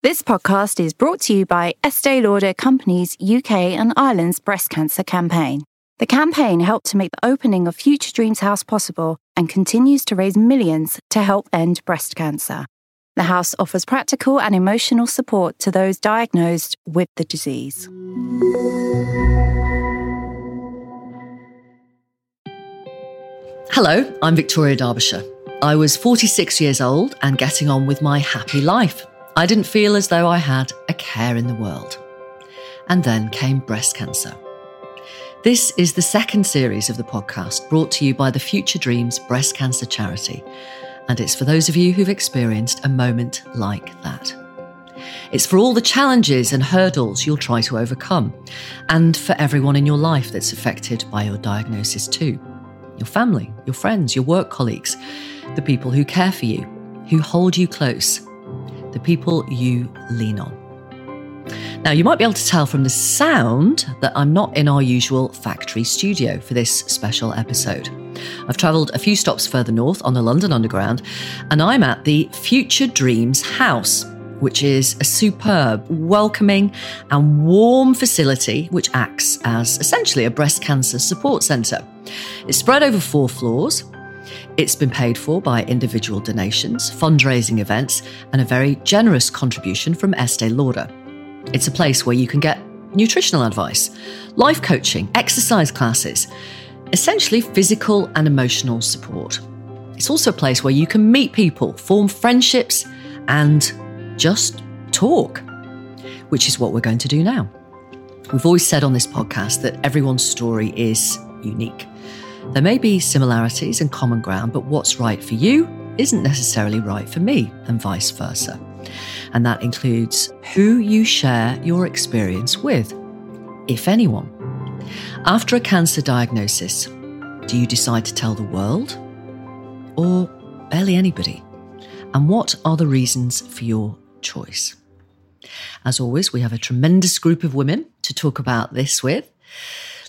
This podcast is brought to you by Estee Lauder Companies UK and Ireland's breast cancer campaign. The campaign helped to make the opening of Future Dreams House possible and continues to raise millions to help end breast cancer. The house offers practical and emotional support to those diagnosed with the disease. Hello, I'm Victoria Derbyshire. I was 46 years old and getting on with my happy life. I didn't feel as though I had a care in the world. And then came breast cancer. This is the second series of the podcast brought to you by the Future Dreams Breast Cancer Charity. And it's for those of you who've experienced a moment like that. It's for all the challenges and hurdles you'll try to overcome, and for everyone in your life that's affected by your diagnosis too your family, your friends, your work colleagues, the people who care for you, who hold you close, the people you lean on. Now, you might be able to tell from the sound that I'm not in our usual factory studio for this special episode. I've travelled a few stops further north on the London Underground, and I'm at the Future Dreams House, which is a superb, welcoming, and warm facility which acts as essentially a breast cancer support centre. It's spread over four floors. It's been paid for by individual donations, fundraising events, and a very generous contribution from Estee Lauder. It's a place where you can get nutritional advice, life coaching, exercise classes, essentially physical and emotional support. It's also a place where you can meet people, form friendships, and just talk, which is what we're going to do now. We've always said on this podcast that everyone's story is unique. There may be similarities and common ground, but what's right for you isn't necessarily right for me, and vice versa. And that includes who you share your experience with, if anyone. After a cancer diagnosis, do you decide to tell the world or barely anybody? And what are the reasons for your choice? As always, we have a tremendous group of women to talk about this with.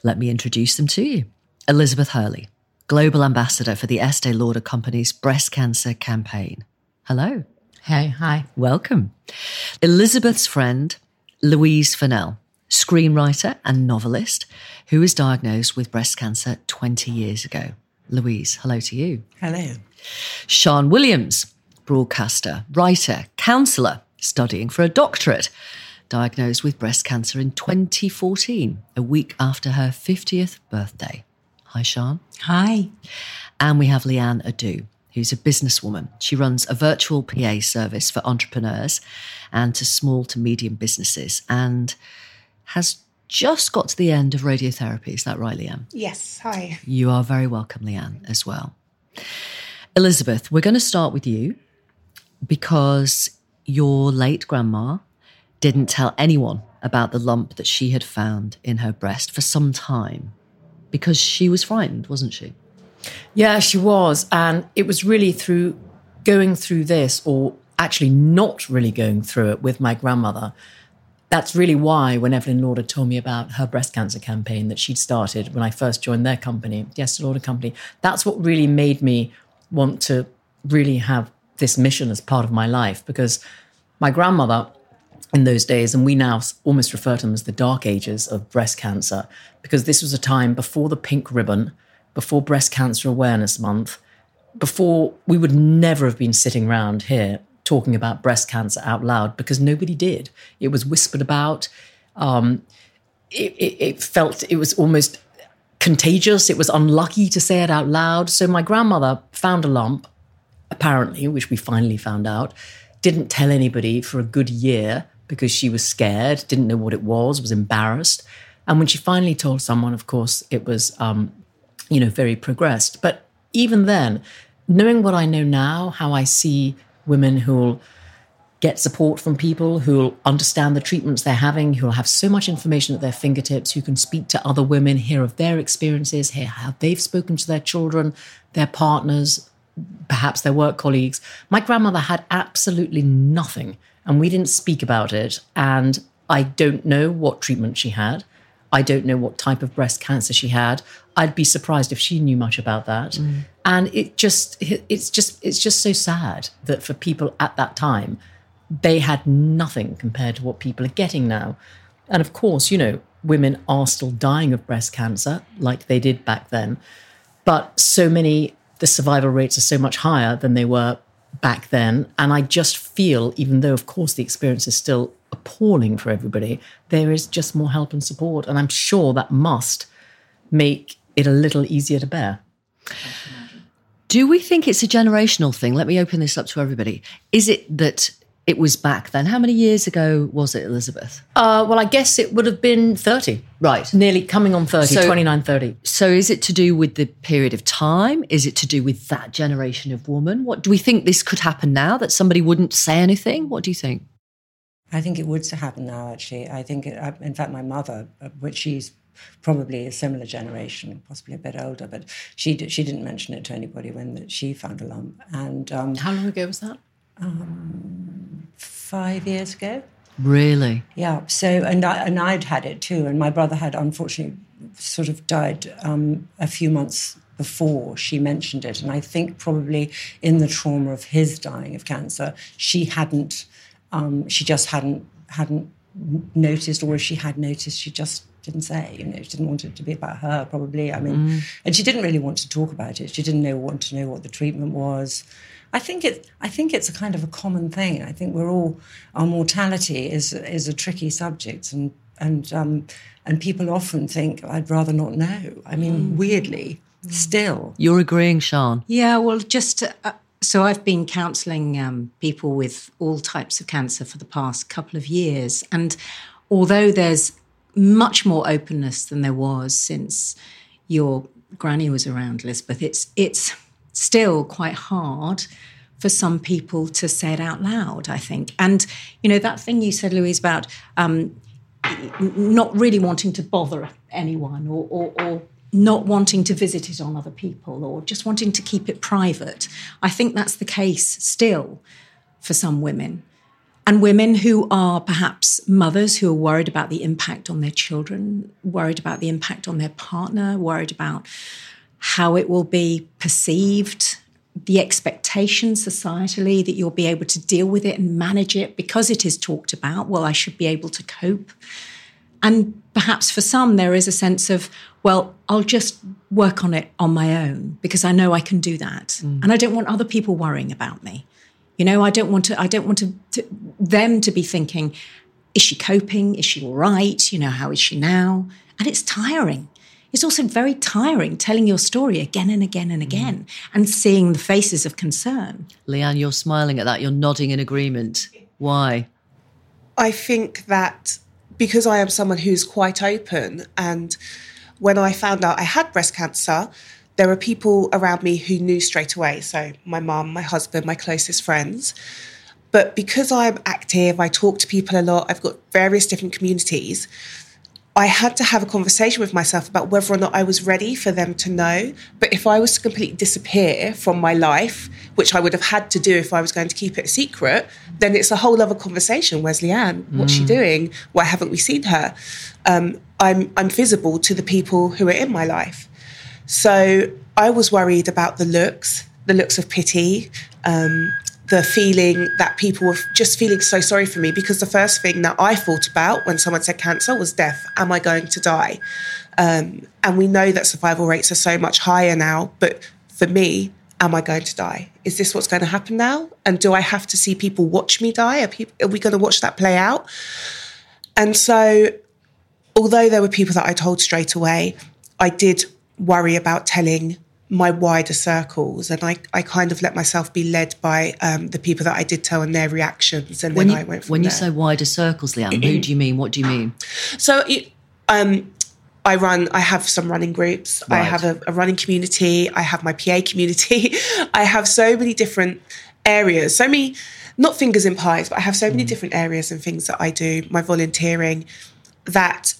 Let me introduce them to you. Elizabeth Hurley, Global Ambassador for the Estee Lauder Companies breast cancer campaign. Hello. Hey, hi. Welcome. Elizabeth's friend, Louise Fennell, screenwriter and novelist, who was diagnosed with breast cancer 20 years ago. Louise, hello to you. Hello. Sian Williams, broadcaster, writer, counsellor, studying for a doctorate, diagnosed with breast cancer in 2014, a week after her 50th birthday. Hi, Sian. Hi. And we have Leanne Adu, who's a businesswoman. She runs a virtual PA service for entrepreneurs and to small to medium businesses and has just got to the end of radiotherapy. Is that right, Leanne? Yes. Hi. You are very welcome, Leanne, as well. Elizabeth, we're going to start with you because your late grandma didn't tell anyone about the lump that she had found in her breast for some time because she was frightened, wasn't she? Yeah, she was. And it was really through going through this, or actually not really going through it with my grandmother. That's really why, when Evelyn Lauder told me about her breast cancer campaign that she'd started when I first joined their company, the Estee Lauder Company, that's what really made me want to really have this mission as part of my life because my grandmother in those days, and we now almost refer to them as the dark ages of breast cancer, because this was a time before the pink ribbon, before Breast Cancer Awareness Month, before we would never have been sitting around here talking about breast cancer out loud because nobody did. It was whispered about. Um, it, it, it felt it was almost contagious. It was unlucky to say it out loud. So my grandmother found a lump, apparently, which we finally found out, didn't tell anybody for a good year because she was scared, didn't know what it was, was embarrassed. And when she finally told someone, of course, it was, um, you know, very progressed. But even then, knowing what I know now, how I see women who'll get support from people who'll understand the treatments they're having, who'll have so much information at their fingertips, who can speak to other women, hear of their experiences, hear how they've spoken to their children, their partners, perhaps their work colleagues. My grandmother had absolutely nothing and we didn't speak about it. And I don't know what treatment she had. I don't know what type of breast cancer she had. I'd be surprised if she knew much about that. Mm. And it just it's just it's just so sad that for people at that time they had nothing compared to what people are getting now. And of course, you know, women are still dying of breast cancer like they did back then. But so many, the survival rates are so much higher than they were back then. And I just feel, even though, of course, the experience is still appalling for everybody, there is just more help and support. And I'm sure that must make it a little easier to bear. Do we think it's a generational thing? Let me open this up to everybody. Is it that it was back then? How many years ago was it, Elizabeth? Uh, well, I guess it would have been 30. Right. Nearly coming on 30, So- 29, 30. So is it to do with the period of time? Is it to do with that generation of woman? What do we think this could happen now that somebody wouldn't say anything? What do you think? I think it would happen now, actually. I think, it, uh, in fact, my mother, uh, which she's probably a similar generation, possibly a bit older, but she did, she didn't mention it to anybody when she found a lump. And um, How long ago was that? Five years ago, Really? yeah. So and I and I'd had it too, and my brother had unfortunately sort of died um, a few months before she mentioned it, and I think probably in the trauma of his dying of cancer, she hadn't, um, she just hadn't hadn't noticed, or if she had noticed, she just didn't say. You know, she didn't want it to be about her. Probably, I mean, and she didn't really want to talk about it. She didn't know want to know what the treatment was. I think it. I think it's a kind of a common thing. I think we're all our mortality is is a tricky subject, and and um, and people often think I'd rather not know. I mean, weirdly, still, You're agreeing, Sian? Yeah, well, just uh, so I've been counselling um, people with all types of cancer for the past couple of years, and although there's much more openness than there was since your granny was around, Elizabeth, it's it's still quite hard for some people to say it out loud. I think, and you know that thing you said, Louise, about. Um, not really wanting to bother anyone or, or, or not wanting to visit it on other people or just wanting to keep it private. I think that's the case still for some women. And women who are perhaps mothers who are worried about the impact on their children, worried about the impact on their partner, worried about how it will be perceived, the expectation societally that you'll be able to deal with it and manage it because it is talked about. Well, I should be able to cope. And perhaps for some, there is a sense of, well, I'll just work on it on my own because I know I can do that. Mm. And I don't want other people worrying about me. You know, I don't want to, I don't want to, to them to be thinking, is she coping? Is she all right? You know, how is she now? And it's tiring. It's also very tiring telling your story again and again and mm. again and seeing the faces of concern. Leanne, you're smiling at that. You're nodding in agreement. Why? I think that because I am someone who's quite open, and when I found out I had breast cancer, there were people around me who knew straight away. So, my mum, my husband, my closest friends. But because I'm active, I talk to people a lot, I've got various different communities. I had to have a conversation with myself about whether or not I was ready for them to know. But if I was to completely disappear from my life, which I would have had to do if I was going to keep it a secret, then it's a whole other conversation. Where's Leanne? What's she doing? Why haven't we seen her? Um, I'm I'm visible to the people who are in my life. So I was worried about the looks, the looks of pity, um, the feeling that people were just feeling so sorry for me because the first thing that I thought about when someone said cancer was death. Am I going to die? Um, and we know that survival rates are so much higher now, but for me, am I going to die? Is this what's going to happen now? And do I have to see people watch me die? Are, people, are we going to watch that play out? And so, although there were people that I told straight away, I did worry about telling my wider circles. And I, I kind of let myself be led by um, the people that I did tell and their reactions. And When then you, I went from when you there. say wider circles, Leanne, who do you mean? What do you mean? So, um, I run. I have some running groups. I have a, a running community. I have my PA community. I have so many different areas. So many, not fingers in pies, but I have so many different areas and things that I do. My volunteering, that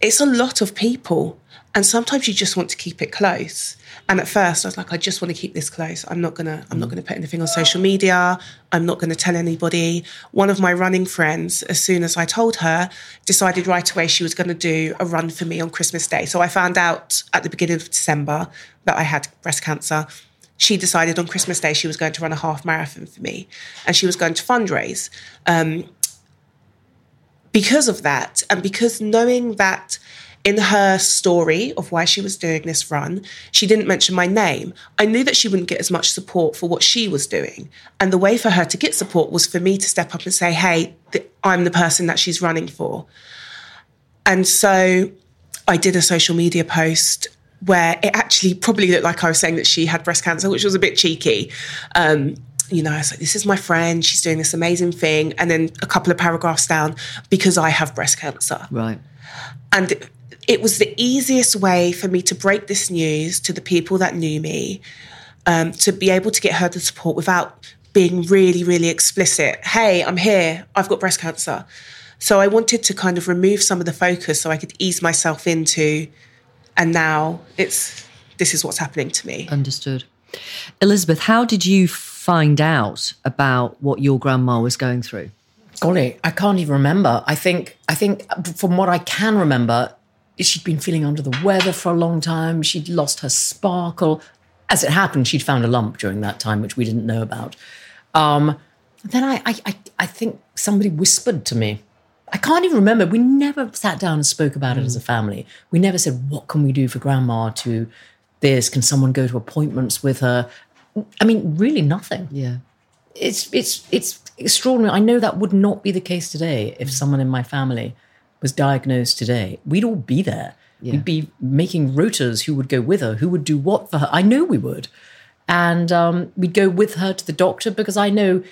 it's a lot of people, and sometimes you just want to keep it close. And at first, I was like, I just want to keep this close. I'm not gonna. I'm not gonna put anything on social media. I'm not gonna tell anybody. One of my running friends, as soon as I told her, decided right away she was gonna do a run for me on Christmas Day. So I found out at the beginning of December that I had breast cancer. she decided on Christmas Day she was going to run a half marathon for me and she was going to fundraise. Um, because of that, and because knowing that in her story of why she was doing this run, she didn't mention my name. I knew that she wouldn't get as much support for what she was doing. And the way for her to get support was for me to step up and say, hey, th- I'm the person that she's running for. And so I did a social media post where it actually probably looked like I was saying that she had breast cancer, which was a bit cheeky. Um, you know, I was like, this is my friend, she's doing this amazing thing. And then a couple of paragraphs down, because I have breast cancer. Right. And it was the easiest way for me to break this news to the people that knew me, um, to be able to get her the support without being really, really explicit. Hey, I'm here. I've got breast cancer. So I wanted to kind of remove some of the focus so I could ease myself into, and now it's this is what's happening to me. Understood. Elizabeth, how did you find out about what your grandma was going through? Golly, I can't even remember. I think I think from what I can remember, she'd been feeling under the weather for a long time. She'd lost her sparkle. As it happened, she'd found a lump during that time, which we didn't know about. Um, then I, I, I, think somebody whispered to me. I can't even remember. We never sat down and spoke about mm. it as a family. We never said, "What can we do for Grandma to this? Can someone go to appointments with her?" I mean, really nothing. Yeah, it's it's it's extraordinary. I know that would not be the case today if mm. someone in my family was diagnosed today, we'd all be there. Yeah. We'd be making rotas who would go with her, who would do what for her. I know we would. And um, we'd go with her to the doctor because I know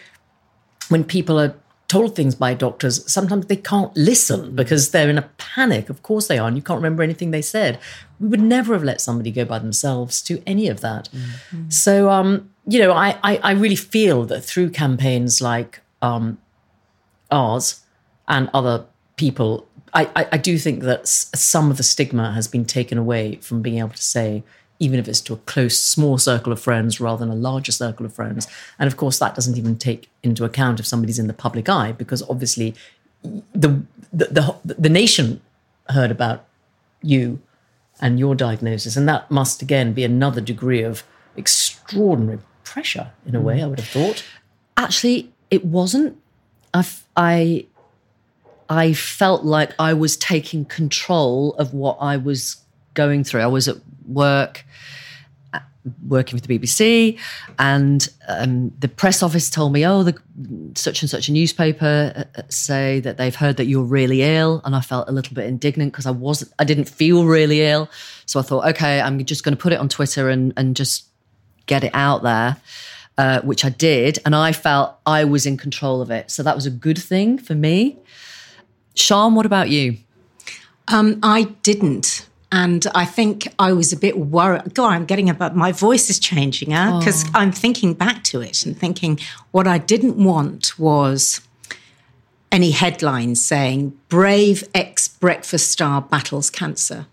when people are told things by doctors, sometimes they can't listen because they're in a panic. Of course they are, and you can't remember anything they said. We would never have let somebody go by themselves to any of that. Mm-hmm. So, um, you know, I, I, I, really feel that through campaigns like um, ours and other people I, I, I do think that some of the stigma has been taken away from being able to say, even if it's to a close, small circle of friends rather than a larger circle of friends. And of course, that doesn't even take into account if somebody's in the public eye, because obviously the, the, the, the nation heard about you and your diagnosis. And that must, again, be another degree of extraordinary pressure in a way, I would have thought. Actually, it wasn't. I've, I I felt like I was taking control of what I was going through. I was at work, uh, working for the BBC, and um, the press office told me, "Oh, the such and such a newspaper uh, uh, say that they've heard that you're really ill," and I felt a little bit indignant because I wasn't, I didn't feel really ill. So I thought, okay, I'm just going to put it on Twitter and and just get it out there. Uh, which I did, and I felt I was in control of it. So that was a good thing for me. Sian, what about you? Um, I didn't. And I think I was a bit worried. God, I'm getting about my voice is changing because huh? oh. I'm thinking back to it and thinking what I didn't want was any headlines saying brave ex breakfast star battles cancer.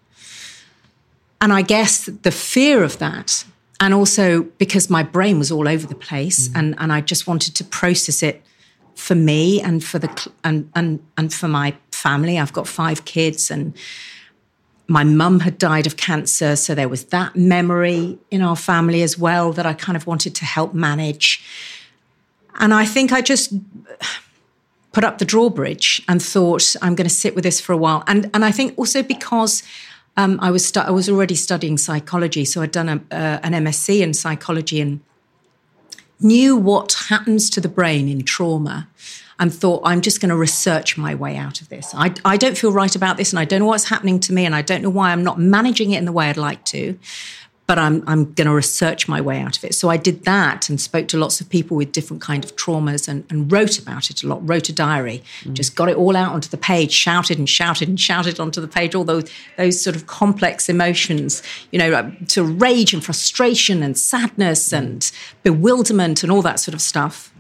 And I guess the fear of that, and also because my brain was all over the place mm. and, and I just wanted to process it for me and for the and and and for my family. I've got five kids and my mum had died of cancer, so there was that memory in our family as well that I kind of wanted to help manage. And I think I just put up the drawbridge and thought I'm going to sit with this for a while. And and I think also because um, I was stu- I was already studying psychology, so I'd done a, uh, an MSc in psychology and knew what happens to the brain in trauma and thought, I'm just going to research my way out of this. I, I don't feel right about this and I don't know what's happening to me and I don't know why I'm not managing it in the way I'd like to but I'm, I'm going to research my way out of it. So I did that and spoke to lots of people with different kind of traumas and, and wrote about it a lot, wrote a diary, mm. just got it all out onto the page, shouted and shouted and shouted onto the page, all those, those sort of complex emotions, you know, to rage and frustration and sadness mm. and bewilderment and all that sort of stuff.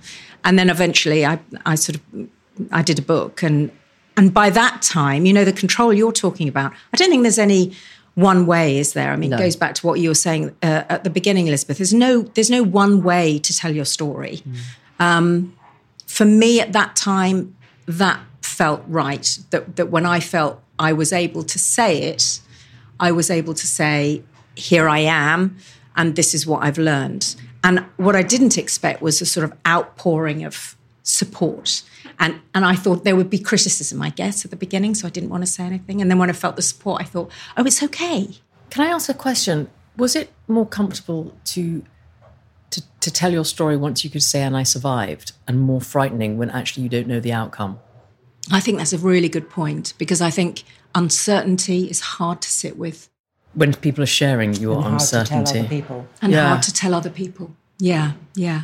And then eventually I, I sort of, I did a book and, and by that time, you know, the control you're talking about, I don't think there's any one way, is there? I mean, no. it goes back to what you were saying uh, at the beginning, Elizabeth. There's no there's no one way to tell your story. Mm. Um, for me, at that time, that felt right. That that when I felt I was able to say it, I was able to say, "Here I am." and this is what I've learned. And what I didn't expect was a sort of outpouring of support. And, and I thought there would be criticism, I guess, at the beginning, so I didn't want to say anything. And then when I felt the support, I thought, oh, it's okay. Can I ask a question? Was it more comfortable to to, to tell your story once you could say, and I survived, and more frightening when actually you don't know the outcome? I think that's a really good point because I think uncertainty is hard to sit with. When people are sharing your and hard uncertainty. to tell other people. And Yeah. hard to tell other people. Yeah, yeah.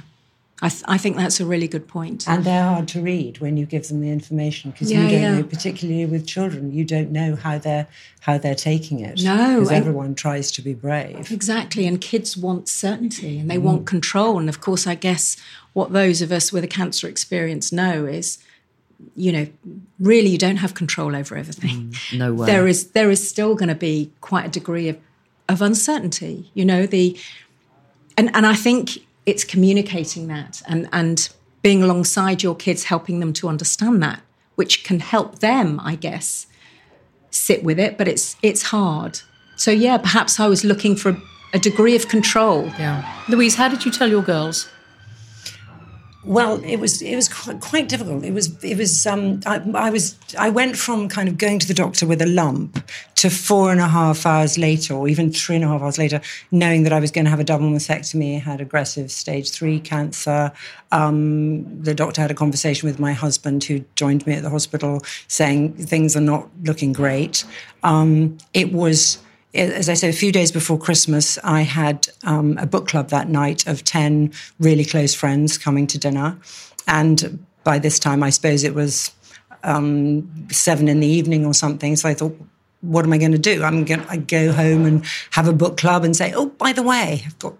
I, th- I think that's a really good point. And they're hard to read when you give them the information because Yeah, you don't yeah. know, particularly with children, you don't know how they're how they're taking it. No, because everyone tries to be brave. Exactly. And kids want certainty and they mm. want control. And of course, I guess what those of us with a cancer experience know is, you know, really you don't have control over everything. Mm, no way. There is there is still going to be quite a degree of, of uncertainty. You know, the and, and I think it's communicating that and, and being alongside your kids, helping them to understand that, which can help them, I guess, sit with it. But it's it's hard. So yeah, perhaps I was looking for a, a degree of control. Yeah. Louise, how did you tell your girls? Well, it was it was quite, difficult. It was it was um, I, I was I went from kind of going to the doctor with a lump to four and a half hours later, or even three and a half hours later, knowing that I was going to have a double mastectomy, had aggressive stage three cancer. Um, the doctor had a conversation with my husband, who joined me at the hospital, saying things are not looking great. Um, it was as I said, a few days before Christmas, I had um, a book club that night of 10 really close friends coming to dinner. And by this time, I suppose it was um, seven in the evening or something. So I thought, what am I going to do? I'm going to go home and have a book club and say, oh, by the way, I've got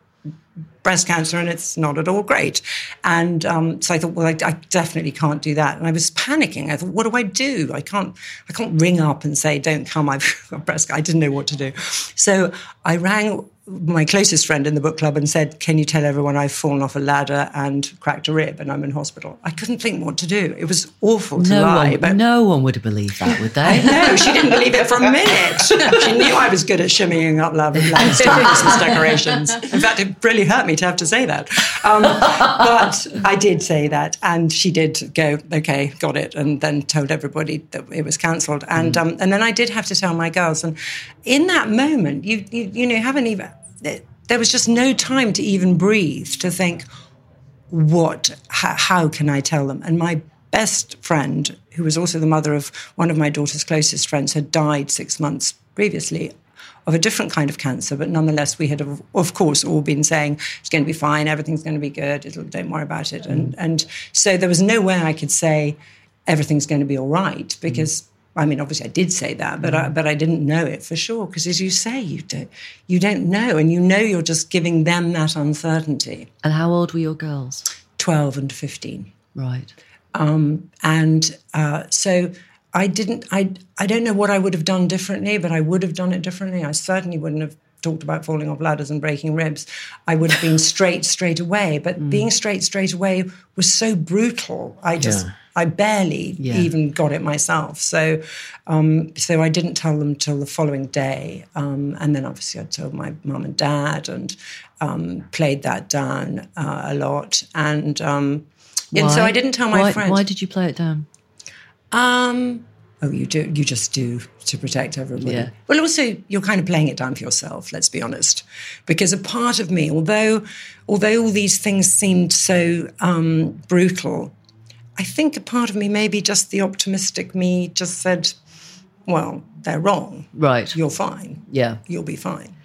breast cancer and it's not at all great. And um, so I thought, well, I, I, definitely can't do that. And I was panicking. I thought, what do I do? I can't, I can't ring up and say, don't come. I've got breast. I didn't know what to do. So I rang my closest friend in the book club and said, Can you tell everyone I've fallen off a ladder and cracked a rib and I'm in hospital? I couldn't think what to do. It was awful to no lie. One, but no one would have believed that, would they? no, she didn't believe it for a minute. she knew I was good at shimmying up love and Christmas decorations. In fact, it really hurt me to have to say that. Um, but I did say that, and she did go, okay, got it, and then told everybody that it was cancelled. And um, and then I did have to tell my girls. And in that moment, you you, you know haven't even there was just no time to even breathe to think what how, how can I tell them? And my best friend, who was also the mother of one of my daughter's closest friends, had died six months previously of a different kind of cancer, but nonetheless, we had, of, course, all been saying it's going to be fine, everything's going to be good, It'll, don't worry about it. And, and so there was no way I could say everything's going to be all right because. I mean, obviously, I did say that, but I, but I didn't know it for sure because, as you say, you don't you don't know, and you know you're just giving them that uncertainty. And how old were your girls? Twelve and fifteen. Right. Um, and uh, so I didn't. I I don't know what I would have done differently, but I would have done it differently. I certainly wouldn't have talked about falling off ladders and breaking ribs. I would have been straight straight away. But mm. being straight straight away was so brutal. I just. Yeah. I barely yeah. even got it myself. So, um, so I didn't tell them till the following day. Um, and then obviously I told my mum and dad and um, played that down uh, a lot. And, um, and so I didn't tell my why, friends. Why did you play it down? Um, oh, you do. You just do to protect everybody. Yeah. Well, also you're kind of playing it down for yourself. Let's be honest, because a part of me, although although all these things seemed so um, brutal, I think a part of me, maybe just the optimistic me, just said, "Well, they're wrong. Right. You're fine. Yeah. You'll be fine."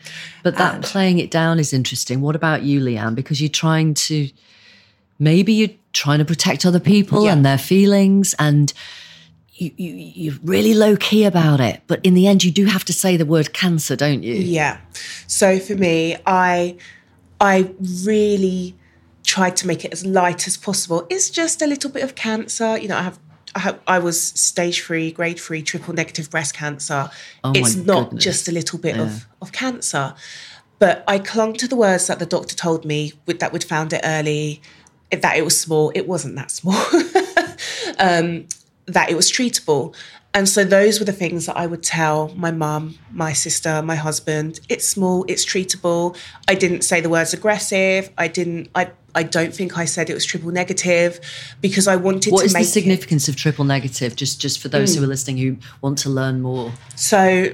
But that and, playing it down is interesting. What about you, Leanne? Because you're trying to, maybe you're trying to protect other people Yeah. and their feelings, and you, you, you're really low key about it. But in the end, you do have to say the word cancer, don't you? Yeah. So for me, I I really tried to make it as light as possible. It's just a little bit of cancer. You know, I have I, have, I was stage three, grade three, triple negative breast cancer. Oh it's not goodness. just a little bit Yeah. of, of cancer. But I clung to the words that the doctor told me with, that we'd found it early, that it was small. It wasn't that small. um, that it was treatable. And so those were the things that I would tell my mum, my sister, my husband. It's small, it's treatable. I didn't say the words aggressive. I didn't I I don't think I said it was triple negative because I wanted What to is make the significance of triple negative? Just just for those who mm. are listening who want to learn more. So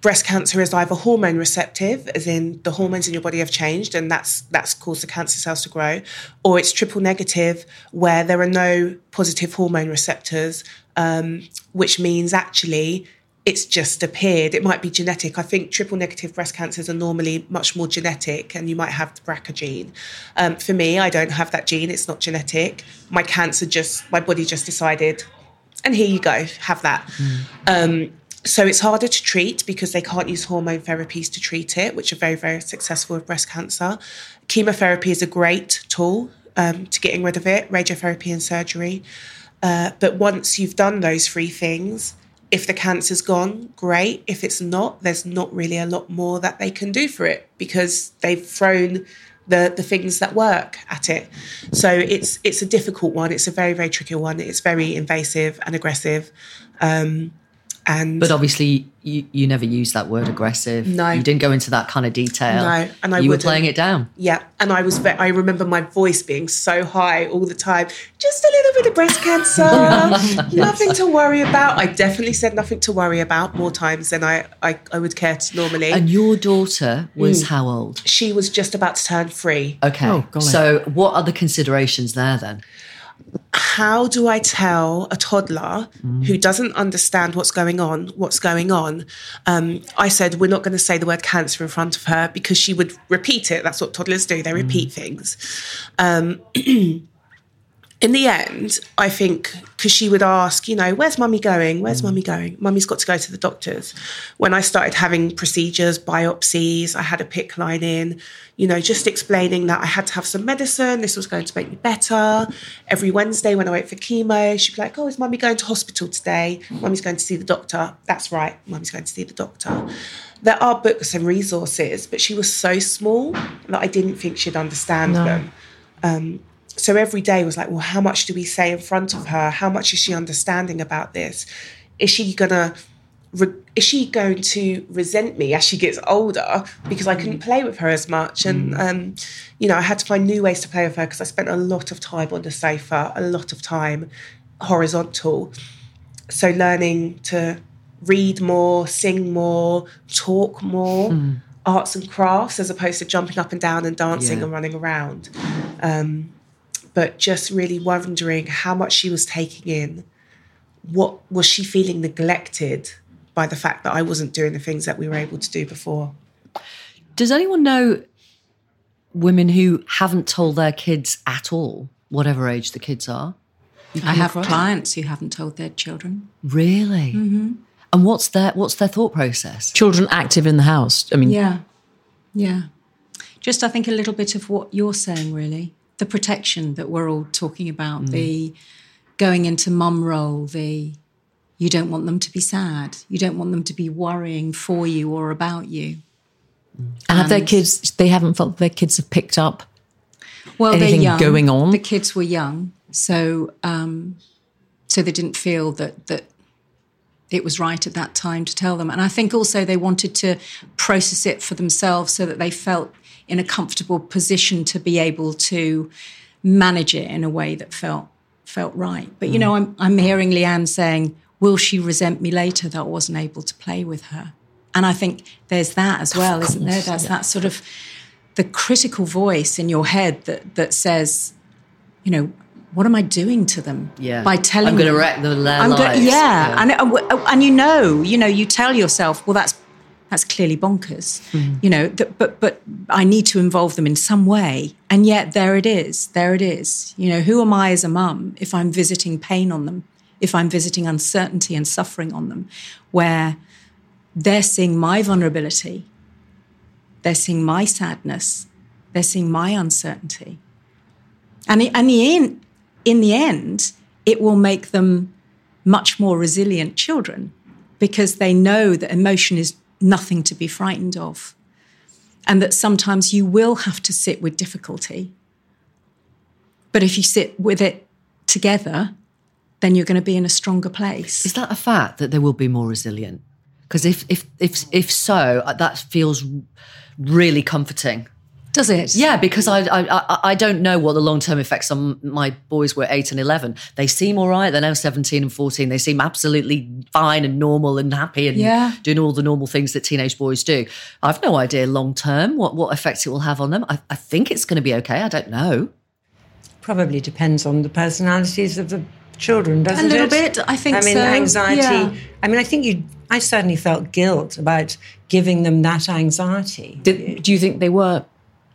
breast cancer is either hormone receptive, as in the hormones in your body have changed and that's that's caused the cancer cells to grow, or it's triple negative where there are no positive hormone receptors, um, which means actually it's just appeared. It might be genetic. I think triple negative breast cancers are normally much more genetic, and you might have the BRCA gene. Um, for me, I don't have that gene. It's not genetic. My cancer just, my body just decided, and here you go, have that. Um, so it's harder to treat because they can't use hormone therapies to treat it, which are very, very successful with breast cancer. Chemotherapy is a great tool um, to getting rid of it, radiotherapy and surgery. Uh, but once you've done those three things, if the cancer's gone, great. If it's not, there's not really a lot more that they can do for it because they've thrown the the things that work at it. So it's it's a difficult one. It's a very very tricky one. It's very invasive and aggressive. Um, and But obviously, you, you never used that word aggressive. No. you didn't go into that kind of detail. No, and I you were wouldn't. playing it down. Yeah, and I was. I remember my voice being so high all the time. Just a little bit of breast cancer, nothing to worry about. I definitely said nothing to worry about more times than I I, I would care to normally. And your daughter was Mm. how old? she was just about to turn three. Okay, Oh, so what are the considerations there then? How do I tell a toddler who doesn't understand what's going on what's going on? Um, I said we're not going to say the word cancer in front of her because she would repeat it. That's what toddlers do; they repeat things. Um, in the end, I think because she would ask, you know, where's mummy going? Where's mummy mm. going? Mummy's got to go to the doctors. When I started having procedures, biopsies, I had a PICC line in, you know, just explaining that I had to have some medicine. This was going to make me better. Every Wednesday when I went for chemo, she'd be like, oh, is mummy going to hospital today? Mummy's going to see the doctor. That's right, mummy's going to see the doctor. There are books and resources, but she was so small that I didn't think she'd understand them um, so every day was like, well, how much do we say in front of her? How much is she understanding about this? Is she gonna? Re- is she going to resent me as she gets older because I couldn't play with her as much? And um, you know, I had to find new ways to play with her because I spent a lot of time on the sofa, a lot of time horizontal. So learning to read more, sing more, talk more, arts and crafts as opposed to jumping up and down and dancing Yeah. and running around. Um, but just really wondering how much she was taking in. What was she feeling neglected by the fact that I wasn't doing the things that we were able to do before? Does anyone know women who haven't told their kids at all, whatever age the kids are? I have across? clients who haven't told their children. Really? Mm-hmm. And what's their what's their thought process? Children active in the house. I mean, Yeah. Yeah. Just, I think, a little bit of what you're saying, really. The protection that we're all talking about, the going into mum role, the you don't want them to be sad, you don't want them to be worrying for you or about you. and have their kids? They haven't felt their kids have picked up. Well, Anything they're young. going on? The kids were young, so um, so they didn't feel that that it was right at that time to tell them. And I think also they wanted to process it for themselves so that they felt in a comfortable position to be able to manage it in a way that felt felt right. But you know, mm. I'm I'm hearing Leanne saying, "Will she resent me later that I wasn't able to play with her?" And I think there's that as well, isn't there? There's that sort of the critical voice in your head that that says, you know, what am I doing to them? Yeah. by telling I'm gonna wreck their go- lives. yeah, Yeah. and and you know, you know, you tell yourself, well, that's that's clearly bonkers, Mm-hmm. you know. That, but but I need to involve them in some way, and yet there it is, there it is. You know, who am I as a mum if I'm visiting pain on them, if I'm visiting uncertainty and suffering on them, where they're seeing my vulnerability, they're seeing my sadness, they're seeing my uncertainty. And, and the in, in the end, it will make them much more resilient children because they know that emotion is nothing to be frightened of. And that sometimes you will have to sit with difficulty. But if you sit with it together, then you're going to be in a stronger place. Is that a fact that they will be more resilient? Because if if if if so, uh, that feels really comforting. Does it? Yeah, because I I I- I don't know what the long term effects on my boys were eight and eleven. They seem all right. They're now seventeen and fourteen. They seem absolutely fine and normal and happy and Yeah. doing all the normal things that teenage boys do. I've no idea long term what what effects it will have on them. I, I think it's going to be okay. I don't know. Probably depends on the personalities of the children, doesn't it? A little bit, I think I mean, so, anxiety. yeah. I mean, I think you. I certainly felt guilt about giving them that anxiety. Did, do you think they were?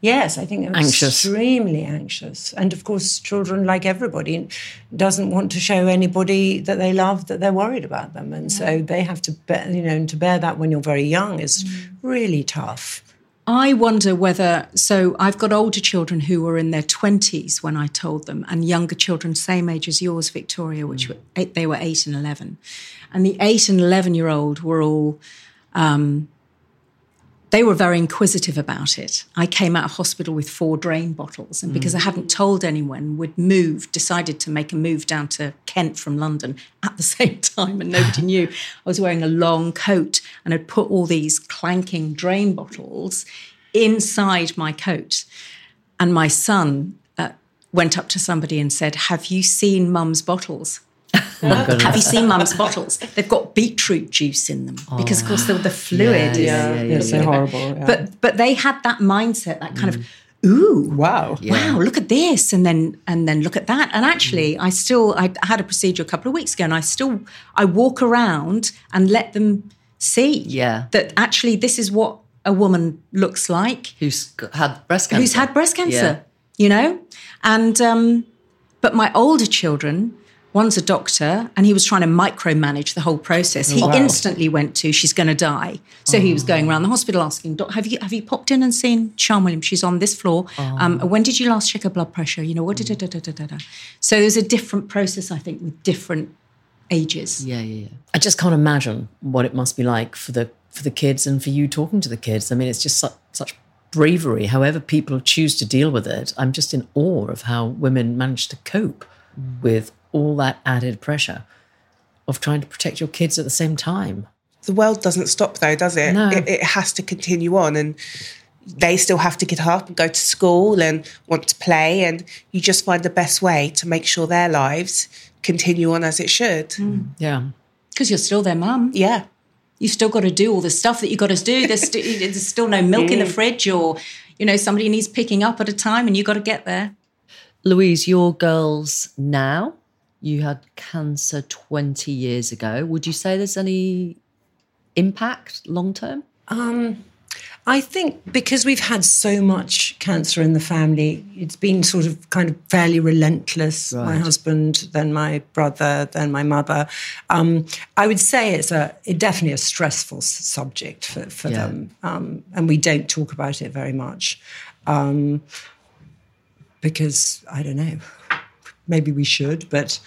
Yes, I think they were Anxious. extremely anxious, and of course, children, like everybody, doesn't want to show anybody that they love that they're worried about them, and so they have to, bear, you know, and to bear that when you're very young is really tough. I wonder whether, so I've got older children who were in their 20s when I told them, and younger children, same age as yours, Victoria, which were eight, they were 8 and 11. And the 8 and 11 year old were all, um, they were very inquisitive about it. I came out of hospital with four drain bottles, and because I hadn't told anyone, we'd moved, decided to make a move down to Kent from London at the same time, and nobody knew. I was wearing a long coat and had put all these clanking drain bottles inside my coat. And my son uh, went up to somebody and said, Have you seen mum's bottles? Have you seen mum's bottles? They've got beetroot juice in them because, of course, the, the fluid. Oh. Yeah, is- yeah, yeah, It's so horrible. yeah. But but they had that mindset, that kind of, ooh, wow. wow, look at this, and then and then look at that. And actually, I still I had a procedure a couple of weeks ago, and I still I walk around and let them see, Yeah. that actually this is what a woman looks like Who's had breast cancer? who's had breast cancer, Yeah. you know? And, um, but my older children, one's a doctor and he was trying to micromanage the whole process. He instantly went to, she's going to die. So he was going around the hospital asking, have you, have you popped in and seen Sian Williams? She's on this floor. Um, when did you last check her blood pressure? You know, what, da, da, da, da, da, da, da. So there's a different process, I think, with different ages. Yeah, yeah, yeah. I just can't imagine what it must be like for the for the kids and for you talking to the kids. I mean, it's just such, such bravery. However, people choose to deal with it, I'm just in awe of how women manage to cope with all that added pressure of trying to protect your kids at the same time. The world doesn't stop though, does it? No. It, it has to continue on and they still have to get up and go to school and want to play and you just find the best way to make sure their lives continue on as it should. Mm. Yeah. Because you're still their mum. Yeah. you've still got to do all the stuff that you've got to do. There's, st- there's still no milk in the mm. fridge, or you know somebody needs picking up at a time, and you've got to get there. Louise, your girls now, you had cancer 20 years ago. Would you say there's any impact long term? I think because we've had so much cancer in the family, it's been sort of kind of fairly relentless. My husband, then my brother, then my mother. Um, I would say it's a it definitely a stressful s- subject for, for Yeah. them, um, and we don't talk about it very much um, because I don't know. Maybe we should, but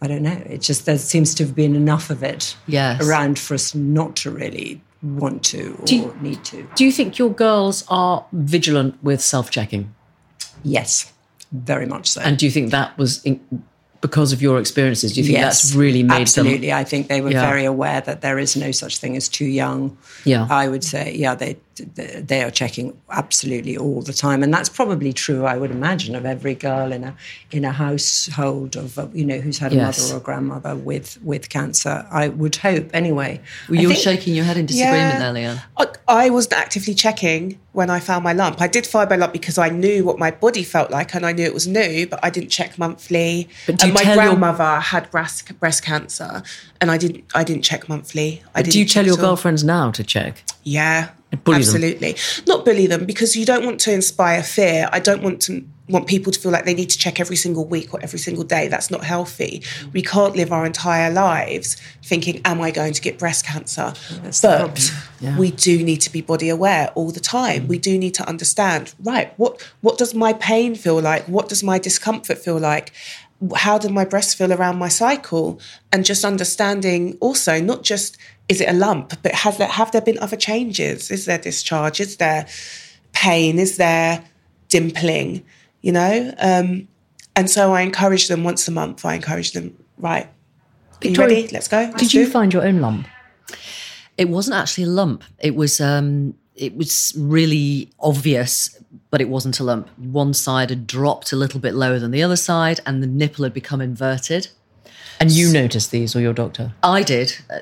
I don't know. It just there seems to have been enough of it Yes. around for us not to really want to or you- need to. Do you think your girls are vigilant with self checking? Yes, very much so. And do you think that was in, because of your experiences? Do you think yes, that's really made absolutely. them? I think they were Yeah. very aware that there is no such thing as too young. Yeah. I would say, yeah, they they are checking absolutely all the time, and that's probably true. I would imagine of every girl in a in a household of uh, you know who's had a mother or a grandmother with with cancer. I would hope anyway. Well, you were shaking your head in disagreement Yeah. there, Leanne. I, I wasn't actively checking when I found my lump. I did find my lump because I knew what my body felt like and I knew it was new, but I didn't check monthly. But do and you my tell your- grandmother had breast breast cancer, and I didn't I didn't check monthly. I Do you didn't tell your all. girlfriends now to check? Yeah, bully them. absolutely. Not bully them because you don't want to inspire fear. I don't want to want people to feel like they need to check every single week or every single day. That's not healthy. We can't live our entire lives thinking, "Am I going to get breast cancer?" but we do need to be body aware all the time. We do need to understand, right? What what does my pain feel like? What does my discomfort feel like? How did my breast feel around my cycle and just understanding also not just is it a lump but has there have there been other changes is there discharge is there pain is there dimpling you know um, and so i encourage them once a month i encourage them right Are you ready? Let's go. Did you find your own lump? It wasn't actually a lump. It was um, it was really obvious, but it wasn't a lump. One side had dropped a little bit lower than the other side, and the nipple had become inverted. And you noticed these, or your doctor? I did, uh,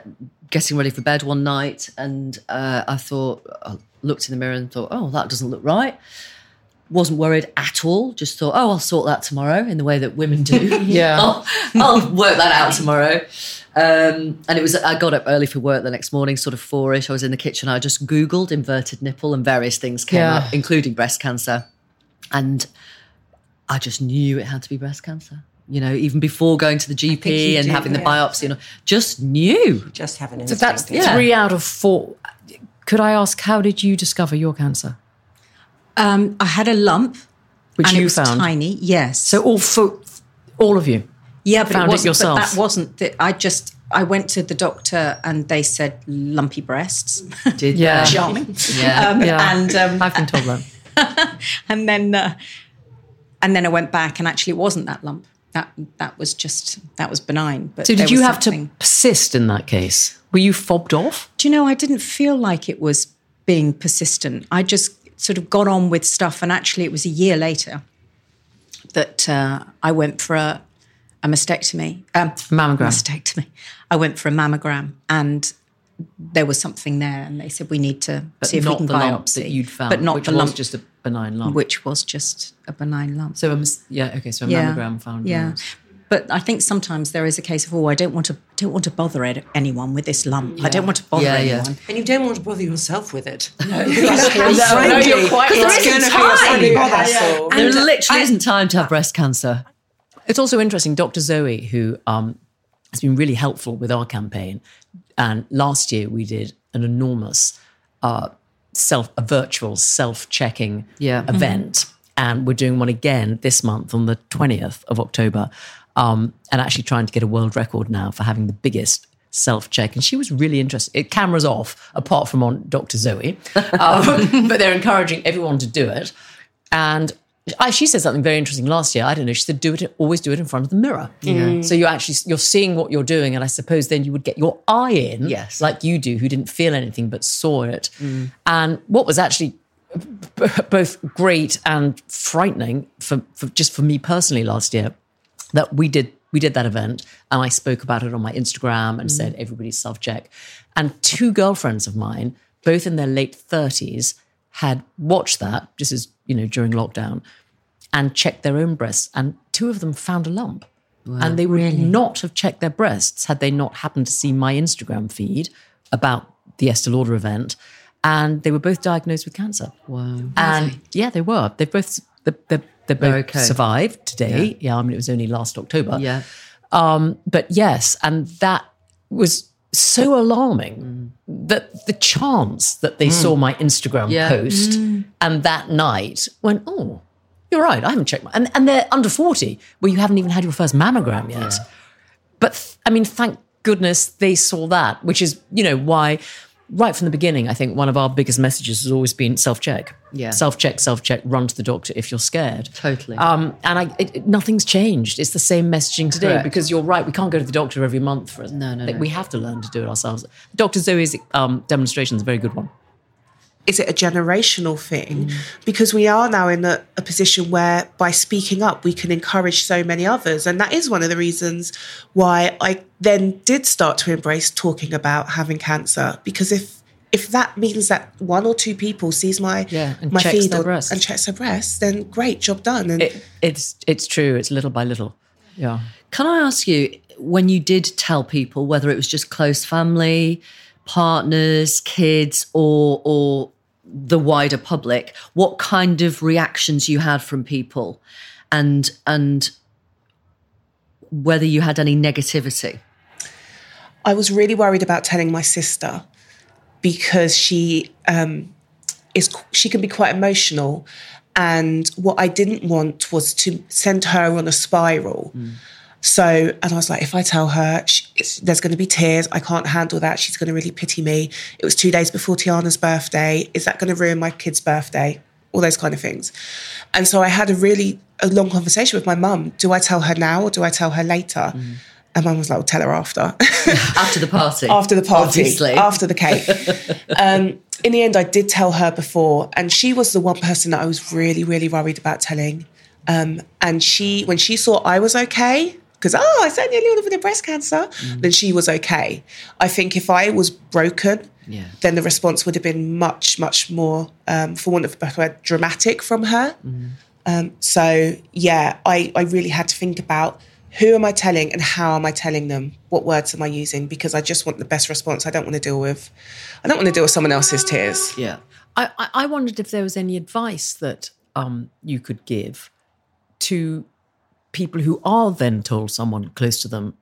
getting ready for bed one night, and uh, I thought, I looked in the mirror and thought, oh, that doesn't look right. Wasn't worried at all. Just thought, oh, I'll sort that tomorrow in the way that women do. Yeah. I'll, I'll work that out tomorrow. Um, and it was, I got up early for work the next morning, sort of four-ish. I was in the kitchen. I just Googled inverted nipple and various things came Yeah. up, including breast cancer. And I just knew it had to be breast cancer. You know, even before going to the GP and do, having the biopsy, you know, just knew. Just have an So that's Yeah. three out of four. Could I ask, how did you discover your cancer? Um, I had a lump, Which and you it was found? tiny. Yes. So all for all of you. Yeah, but found it it wasn't. yourself. But that wasn't. The, I just. I went to the doctor and they said lumpy breasts. Did Yeah. Charming. Yeah. Um, Yeah. And um, I've been told that. and then uh, and then I went back and actually it wasn't that lump. That that was just that was benign. But So did you have something- to persist in that case? Were you fobbed off? Do you know? I didn't feel like it was being persistent. I just sort of got on with stuff, and actually, it was a year later that uh, I went for a, a mastectomy. Um, Mammogram. Mastectomy. I went for a mammogram, and there was something there, and they said we need to But see if we not can the biopsy. lump that you'd found, but not which the was lump, just a benign lump. which was just a benign lump. so a mas- yeah, okay, so a mammogram found Yeah. yours. But I think sometimes there is a case of oh, I don't want to don't want to bother ed- anyone with this lump. I don't want to bother Yeah, yeah. anyone. And you don't want to bother yourself with it. No, no, you're quite Because right. it's going to be a time. funny hassle. There literally isn't time to have breast cancer. It's also interesting, Dr. Zoe, who um, has been really helpful with our campaign. And last year we did an enormous uh, self, a virtual self-checking Yeah. event, and we're doing one again this month on the twentieth of October, um, and actually trying to get a world record now for having the biggest self-check. And she was really interested. It, cameras off, apart from on Dr. Zoe, um, but they're encouraging everyone to do it. And I, she said something very interesting last year. I don't know. She said, "Do it. Always do it in front of the mirror." So you're actually you're seeing what you're doing, and I suppose then you would get your eye in, Yes. like you do, who didn't feel anything but saw it. Mm. And what was actually b- both great and frightening for, for just for me personally last year that we did we did that event and I spoke about it on my Instagram and mm. said everybody self check. And two girlfriends of mine, both in their late 30s, had watched that just as you know during lockdown and checked their own breasts and two of them found a lump. and they would not have checked their breasts had they not happened to see my Instagram feed about the Estee Lauder event. And they were both diagnosed with cancer. Wow. And yeah, they were. They both they, they, they both okay. survived today. Yeah. I mean, it was only last October. Yeah. Um, but yes, and that was so alarming mm. that the chance that they saw mm. my Instagram Yeah. post mm. and that night went, oh, you're right, I haven't checked my and, and they're under 40, where you haven't even had your first mammogram yet. But th- I mean, thank goodness they saw that, which is, you know, why right from the beginning, I think one of our biggest messages has always been self check. Yeah. Self check, self check, run to the doctor if you're scared. Totally. Um, and I, it, it- nothing's changed. It's the same messaging today Correct. because you're right. We can't go to the doctor every month for us. No, no, Like, no. We have to learn to do it ourselves. Dr. Zoe's um, demonstration is a very good one. Is it a generational thing? Mm. Because we are now in a, a position where by speaking up, we can encourage so many others. And that is one of the reasons why I then did start to embrace talking about having cancer. Because if if that means that one or two people sees my Yeah, and my checks feed their or- breasts. and checks their breasts, then great, job done. And It, it's it's true. It's little by little. Yeah. Can I ask you, when you did tell people, whether it was just close family, partners, kids, or or the wider public, what kind of reactions you had from people, and and whether you had any negativity? I was really worried about telling my sister because she um, is she can be quite emotional, and what I didn't want was to send her on a spiral. So, and I was like, if I tell her, she, there's going to be tears. I can't handle that. She's going to really pity me. It was two days before Tiana's birthday. Is that going to ruin my kid's birthday? All those kind of things. And so I had a really a long conversation with my mum. Do I tell her now or do I tell her later? And mum was like, well, tell her after. After the party. after the party, Obviously. after the cake. um, in the end, I did tell her before, and she was the one person that I was really, really worried about telling. Um, and she, when she saw I was okay, because oh, I said nearly with breast cancer, Mm. then she was okay. I think if I was broken, Yeah. then the response would have been much, much more, um, for want of a better word, dramatic from her. Mm. Um, so yeah, I, I really had to think about who am I telling and how am I telling them? What words am I using? Because I just want the best response. I don't want to deal with, I don't want to deal with someone else's tears. yeah. I, I, I wondered if there was any advice that um, you could give to people who are then told someone close to them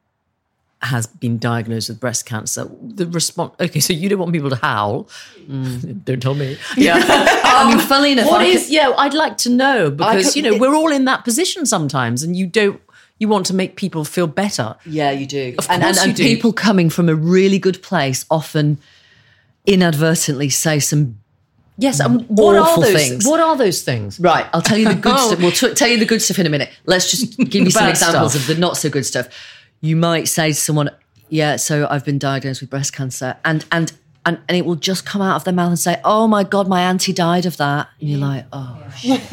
has been diagnosed with breast cancer. The response. Okay, so you don't want people to howl. Mm. don't tell me. Yeah. I mean, um, funnily enough, what is? could- Yeah, I'd like to know because could- you know we're all in that position sometimes, and you don't. You want to make people feel better. Yeah, you do. Of and and, course you and do. people coming from a really good place often inadvertently say some Yes, and what are those things. What are those things? Right, I'll tell you the good Oh. stuff. We'll t- tell you the good stuff in a minute. Let's just give you some examples stuff. of the not so good stuff. You might say to someone, "Yeah, so I've been diagnosed with breast cancer," and and and, and it will just come out of their mouth and say, "Oh my god, my auntie died of that," and you're like, "Oh, Yeah.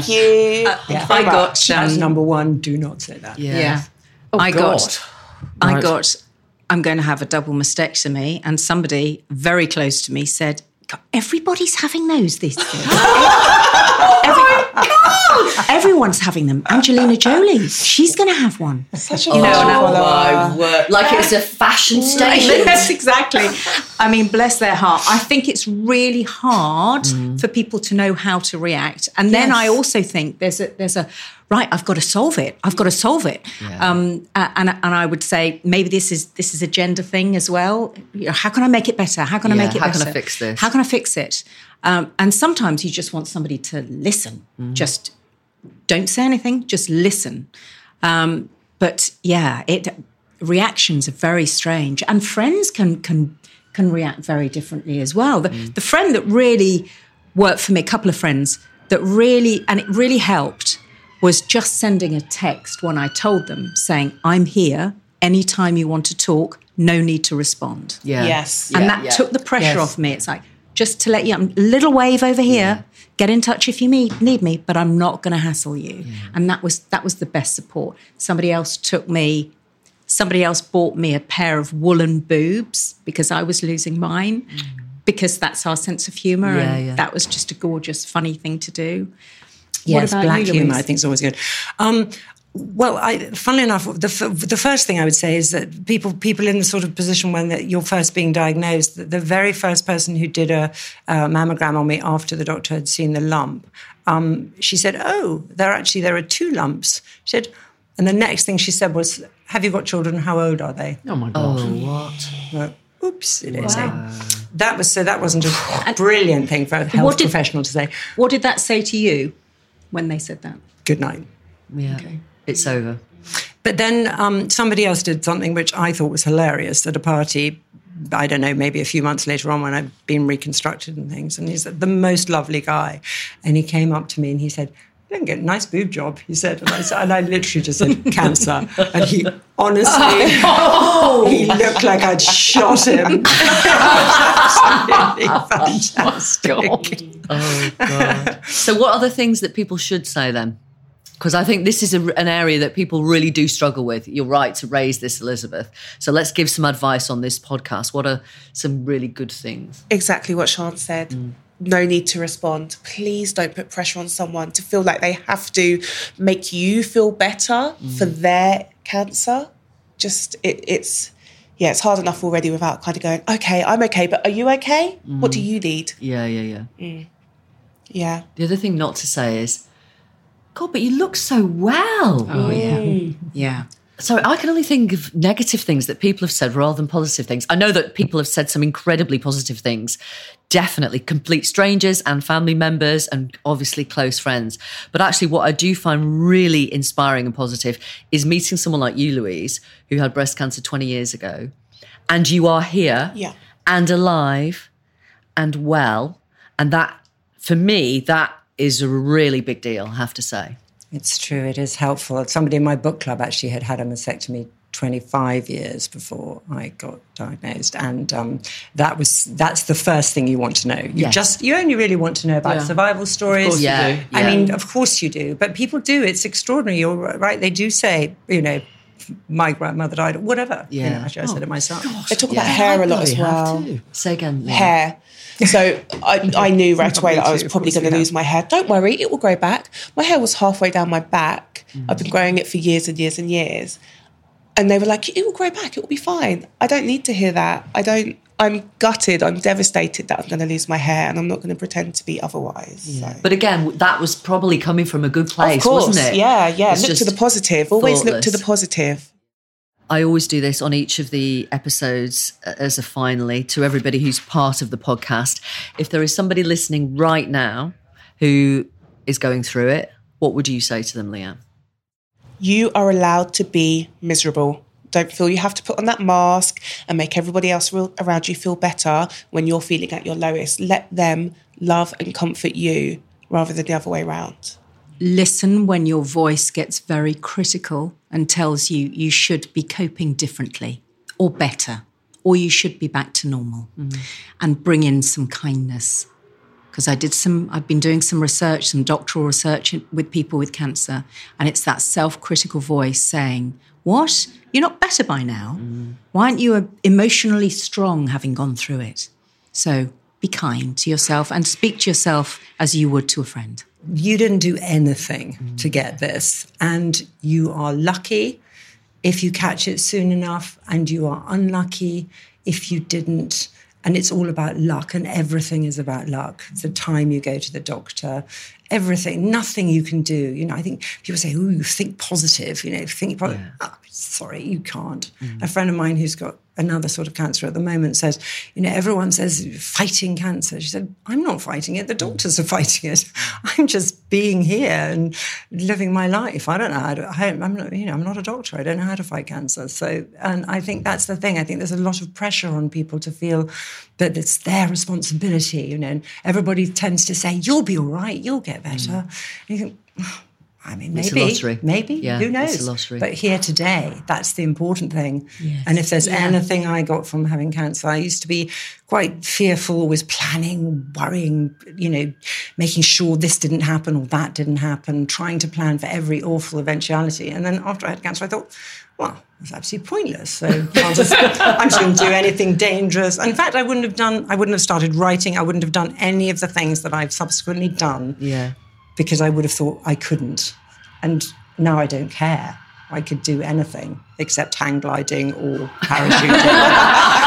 Thank you. Uh, I got That's um, number one. Do not say that. yeah." Yeah. Oh, I God. got I got I'm going to have a double mastectomy and somebody very close to me said "God, everybody's having those these days. Every- oh Everyone's having them. Angelina Jolie, she's going to have one. Such a You know, Oh my word! Like it's a fashion statement. yes, exactly. I mean, bless their heart. I think it's really hard mm. for people to know how to react. And then I also think there's a there's a right. I've got to solve it. I've got to solve it. Um, and and I would say maybe this is this is a gender thing as well. You know, how can I make it better? How can I make it how better? can I fix this? How can I fix it? Um, and sometimes you just want somebody to listen. Just don't say anything. Just listen. Um, but yeah, it reactions are very strange, and friends can can can react very differently as well. The, the friend that really worked for me, a couple of friends that really and it really helped was just sending a text when I told them saying, "I'm here anytime you want to talk. No need to respond." Yeah. Yes. and Yeah, that yeah. took the pressure Yes. off me. It's like just to let you, a little wave over here. Get in touch if you need, need me, but I'm not going to hassle you. And that was that was the best support. Somebody else took me. Somebody else bought me a pair of woolen boobs because I was losing mine. Mm. Because that's our sense of humour, Yeah, and yeah. that was just a gorgeous, funny thing to do. Yes, about black you, humor I think is always good. Um, well, I, funnily enough, the, f- the first thing I would say is that people people in the sort of position when that you're first being diagnosed, the, the very first person who did a, uh mammogram on me after the doctor had seen the lump, um, she said, "Oh, there actually there are two lumps." She said, and the next thing she said was, "Have you got children? How old are they?" Oh my god. Oh, what? Well, Oops, it is. eh? That was so. That wasn't a brilliant thing for a health What did- professional to say. What did that say to you when they said that? Good night. Yeah. It's over. But then um, somebody else did something which I thought was hilarious at a party. I don't know, maybe a few months later on when I've been reconstructed and things. And he's the most lovely guy. And he came up to me and he said, you didn't get a nice boob job, he said. And I, said, and I literally just said, cancer. And he honestly, he looked like I'd shot him. Absolutely fantastic. Oh god. so what are the things that people should say then? Because I think this is a, an area that people really do struggle with. You're right to raise this, Elizabeth. So let's give some advice on this podcast. What are some really good things? exactly what Sian said. Mm. No need to respond. Please don't put pressure on someone to feel like they have to make you feel better mm. for their cancer. Just it, it's yeah, it's hard enough already without kind of going, okay, I'm okay, but are you okay? What do mm. you need? Yeah, yeah, yeah. Mm. Yeah. The other thing not to say is, God, but you look so well. Oh yeah, mm. yeah. So I can only think of negative things that people have said rather than positive things. I know that people have said some incredibly positive things, definitely complete strangers and family members and obviously close friends. But actually, what I do find really inspiring and positive is meeting someone like you, Louise, who had breast cancer 20 years ago, and you are here Yeah. and alive and well. And that, for me, that is a really big deal, I have to say. It's true. It is helpful. Somebody in my book club actually had had a mastectomy 25 years before I got diagnosed, and um, that was that's the first thing you want to know. You Yes. just you only really want to know about Yeah. survival stories. course you Yeah. I yeah. mean, of course you do, but people do. It's extraordinary. You're right. They do say, you know, my grandmother died, or whatever. You Yeah. know, actually, I said it myself. They talk Yeah. about hair a lot as well. to. Say again. Leanne. Hair. So I, I knew right away that I was probably going to lose my hair. Don't worry, it will grow back. My hair was halfway down my back. I've been growing it for years and years and years. And they were like, it will grow back, it will be fine. I don't need to hear that. I don't, I'm gutted, I'm devastated that I'm going to lose my hair and I'm not going to pretend to be otherwise. So. But again, that was probably coming from a good place, of course, wasn't it? yeah, yeah. It's Look to the positive. Always look to the positive. I always do this on each of the episodes uh, as a finally to everybody who's part of the podcast. If there is somebody listening right now who is going through it, what would you say to them, Leanne? You are allowed to be miserable. Don't feel you have to put on that mask and make everybody else around you feel better when you're feeling at your lowest. Let them love and comfort you rather than the other way around. Listen when your voice gets very critical and tells you you should be coping differently or better, or you should be back to normal. Mm. And bring in some kindness. Because I did some, I've been doing some research, some doctoral research with people with cancer, and it's that self critical voice saying, What? You're not better by now. Why aren't you uh, emotionally strong having gone through it? So be kind to yourself and speak to yourself as you would to a friend. you didn't do anything to get this, and you are lucky if you catch it soon enough, and you are unlucky if you didn't. And it's all about luck, and everything is about luck. The time you go to the doctor, everything, nothing you can do. You know, I think people say, "Oh, you think positive," you know, think positive. Ah, sorry, you can't. Mm-hmm. A friend of mine who's got another sort of cancer at the moment says, you know, everyone says fighting cancer. She said, I'm not fighting it. The mm-hmm. doctors are fighting it. I'm just being here and living my life. I don't know how to, I, I'm not, you know, I'm not a doctor. I don't know how to fight cancer. So, and I think that's the thing. I think there's a lot of pressure on people to feel that it's their responsibility, you know, and everybody tends to say, you'll be all right. You'll get better. Mm-hmm. And you think, "Oh, I mean, It's a maybe, lottery. maybe, Yeah, who it's knows? a lottery. But here today, that's the important thing. And if there's anything I got from having cancer, I used to be quite fearful, always planning, worrying, you know, making sure this didn't happen or that didn't happen, trying to plan for every awful eventuality. And then after I had cancer, I thought, well, it's absolutely pointless. So I'll just, I'm just going to do anything dangerous. In fact, I wouldn't have done, I wouldn't have started writing. I wouldn't have done any of the things that I've subsequently done Yeah. Because I would have thought I couldn't. And now I don't care. I could do anything except hang gliding or parachuting.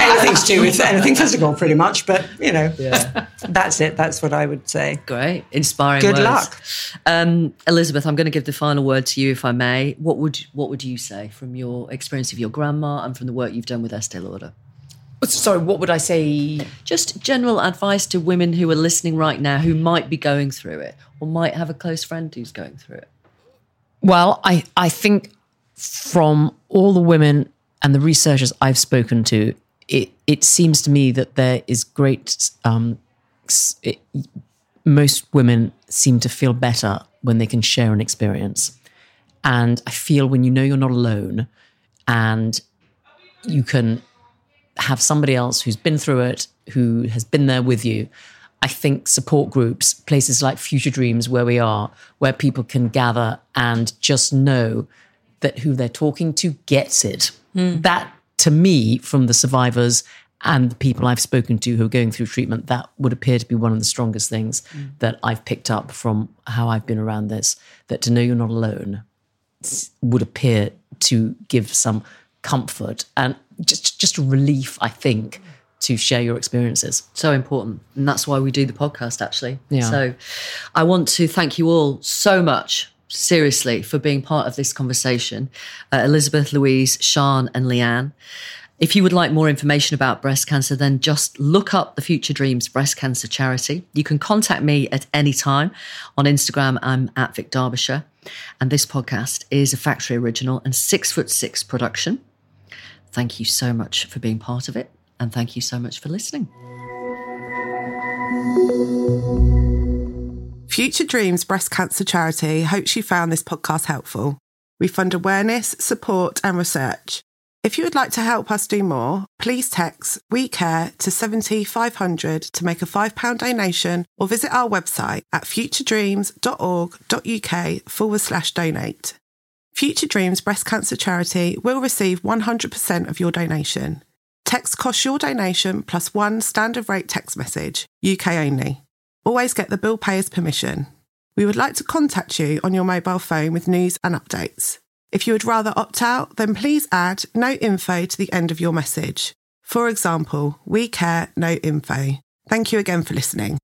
anything to do with anything physical, pretty much. But, you know, yeah. that's it. That's what I would say. Great. Inspiring Good words. luck. Um, Elizabeth, I'm going to give the final word to you, if I may. What would what would you say from your experience of your grandma and from the work you've done with Estee Lauder? Sorry, what would I say? Just general advice to women who are listening right now who might be going through it or might have a close friend who's going through it. Well, I, I think from all the women and the researchers I've spoken to, it, it seems to me that there is great. Um, it, most women seem to feel better when they can share an experience. And I feel when you know you're not alone and you can have somebody else who's been through it, who has been there with you. I think support groups, places like Future Dreams, where we are, where people can gather and just know that who they're talking to gets it. Hmm. That, to me, from the survivors and the people I've spoken to who are going through treatment, that would appear to be one of the strongest things hmm. that I've picked up from how I've been around this. That to know you're not alone would appear to give some comfort and just just a relief, I think, to share your experiences. So important. And that's why we do the podcast, actually. Yeah. So I want to thank you all so much, seriously, for being part of this conversation. Uh, Elizabeth, Louise, Sian, and Leanne. If you would like more information about breast cancer, then just look up the Future Dreams Breast Cancer Charity. You can contact me at any time. On Instagram, I'm at Vic Derbyshire. And this podcast is a factory original and six foot six production. Thank you so much for being part of it. And thank you so much for listening. Future Dreams Breast Cancer Charity hopes you found this podcast helpful. We fund awareness, support, and research. If you would like to help us do more, please text We Care to 70500 to make a £5 donation or visit our website at futuredreams.org.uk forward slash donate. Future Dreams Breast Cancer Charity will receive 100% of your donation. Text costs your donation plus one standard rate text message, UK only. Always get the bill payer's permission. We would like to contact you on your mobile phone with news and updates. If you would rather opt out, then please add no info to the end of your message. For example, we care no info. Thank you again for listening.